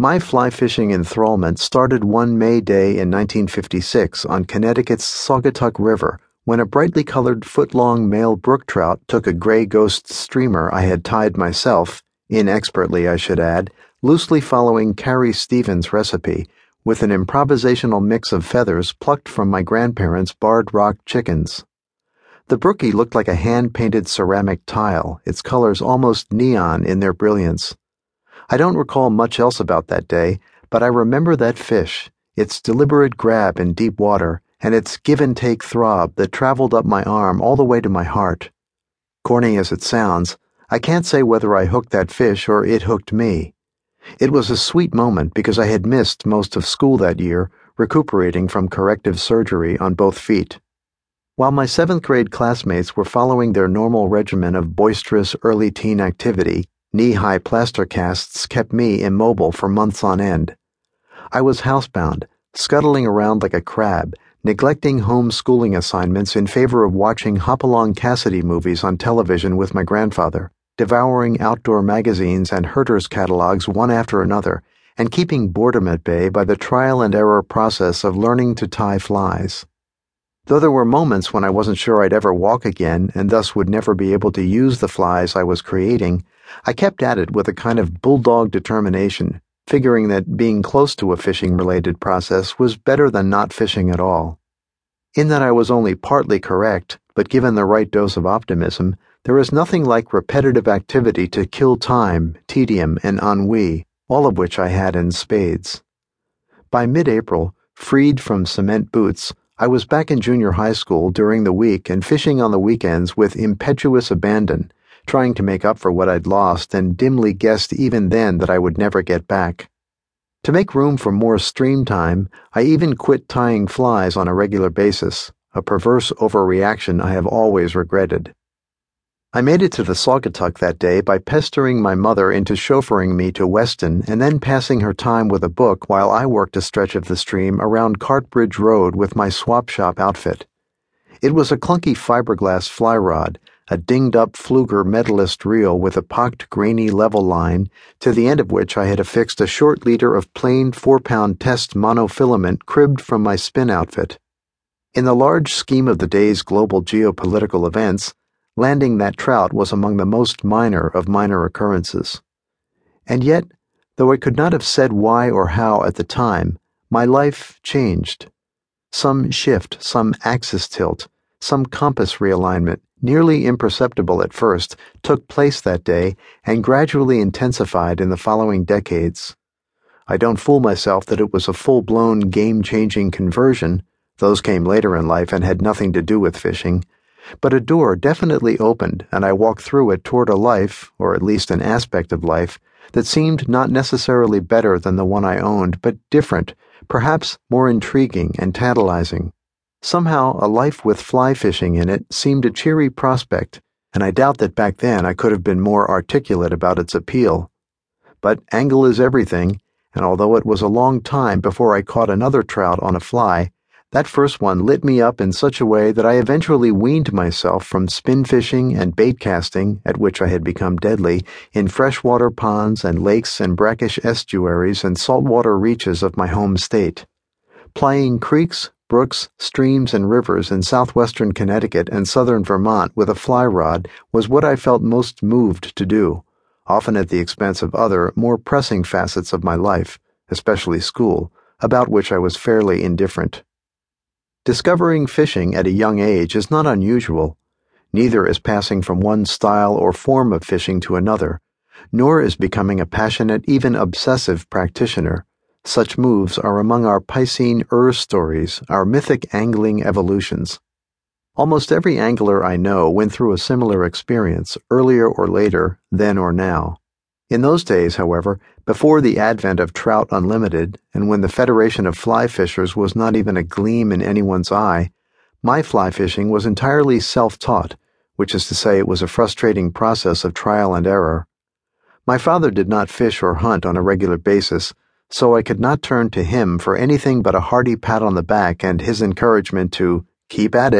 My fly fishing enthrallment started one May day in 1956 on Connecticut's Saugatuck River when a brightly colored foot long male brook trout took a gray ghost streamer I had tied myself, inexpertly I should add, loosely following Carrie Stevens' recipe, with an improvisational mix of feathers plucked from my grandparents' barred rock chickens. The brookie looked like a hand painted ceramic tile, its colors almost neon in their brilliance. I don't recall much else about that day, but I remember that fish, its deliberate grab in deep water, and its give and take throb that traveled up my arm all the way to my heart. Corny as it sounds, I can't say whether I hooked that fish or it hooked me. It was a sweet moment because I had missed most of school that year, recuperating from corrective surgery on both feet. While my seventh grade classmates were following their normal regimen of boisterous early teen activity, Knee high plaster casts kept me immobile for months on end. I was housebound, scuttling around like a crab, neglecting home schooling assignments in favor of watching Hopalong Cassidy movies on television with my grandfather, devouring outdoor magazines and Herter's catalogs one after another, and keeping boredom at bay by the trial and error process of learning to tie flies. Though there were moments when I wasn't sure I'd ever walk again and thus would never be able to use the flies I was creating, I kept at it with a kind of bulldog determination, figuring that being close to a fishing related process was better than not fishing at all. In that I was only partly correct, but given the right dose of optimism, there is nothing like repetitive activity to kill time, tedium, and ennui, all of which I had in spades. By mid April, freed from cement boots, I was back in junior high school during the week and fishing on the weekends with impetuous abandon trying to make up for what I'd lost and dimly guessed even then that I would never get back. To make room for more stream time, I even quit tying flies on a regular basis, a perverse overreaction I have always regretted. I made it to the Saugatuck that day by pestering my mother into chauffeuring me to Weston and then passing her time with a book while I worked a stretch of the stream around Cartbridge Road with my swap shop outfit. It was a clunky fiberglass fly rod a dinged up Pflueger medalist reel with a pocked grainy level line, to the end of which I had affixed a short leader of plain four pound test monofilament cribbed from my spin outfit. In the large scheme of the day's global geopolitical events, landing that trout was among the most minor of minor occurrences. And yet, though I could not have said why or how at the time, my life changed. Some shift, some axis tilt, some compass realignment nearly imperceptible at first, took place that day and gradually intensified in the following decades. I don't fool myself that it was a full blown game changing conversion, those came later in life and had nothing to do with fishing, but a door definitely opened and I walked through it toward a life, or at least an aspect of life, that seemed not necessarily better than the one I owned, but different, perhaps more intriguing and tantalizing. Somehow, a life with fly fishing in it seemed a cheery prospect, and I doubt that back then I could have been more articulate about its appeal. But angle is everything, and although it was a long time before I caught another trout on a fly, that first one lit me up in such a way that I eventually weaned myself from spin fishing and bait casting, at which I had become deadly, in freshwater ponds and lakes and brackish estuaries and saltwater reaches of my home state. Plying creeks, brooks, streams, and rivers in southwestern Connecticut and southern Vermont with a fly rod was what I felt most moved to do, often at the expense of other, more pressing facets of my life, especially school, about which I was fairly indifferent. Discovering fishing at a young age is not unusual. Neither is passing from one style or form of fishing to another, nor is becoming a passionate, even obsessive practitioner. Such moves are among our Piscine Ur stories, our mythic angling evolutions. Almost every angler I know went through a similar experience, earlier or later, then or now. In those days, however, before the advent of Trout Unlimited, and when the Federation of Fly Fishers was not even a gleam in anyone's eye, my fly fishing was entirely self taught, which is to say, it was a frustrating process of trial and error. My father did not fish or hunt on a regular basis so I could not turn to him for anything but a hearty pat on the back and his encouragement to keep at it.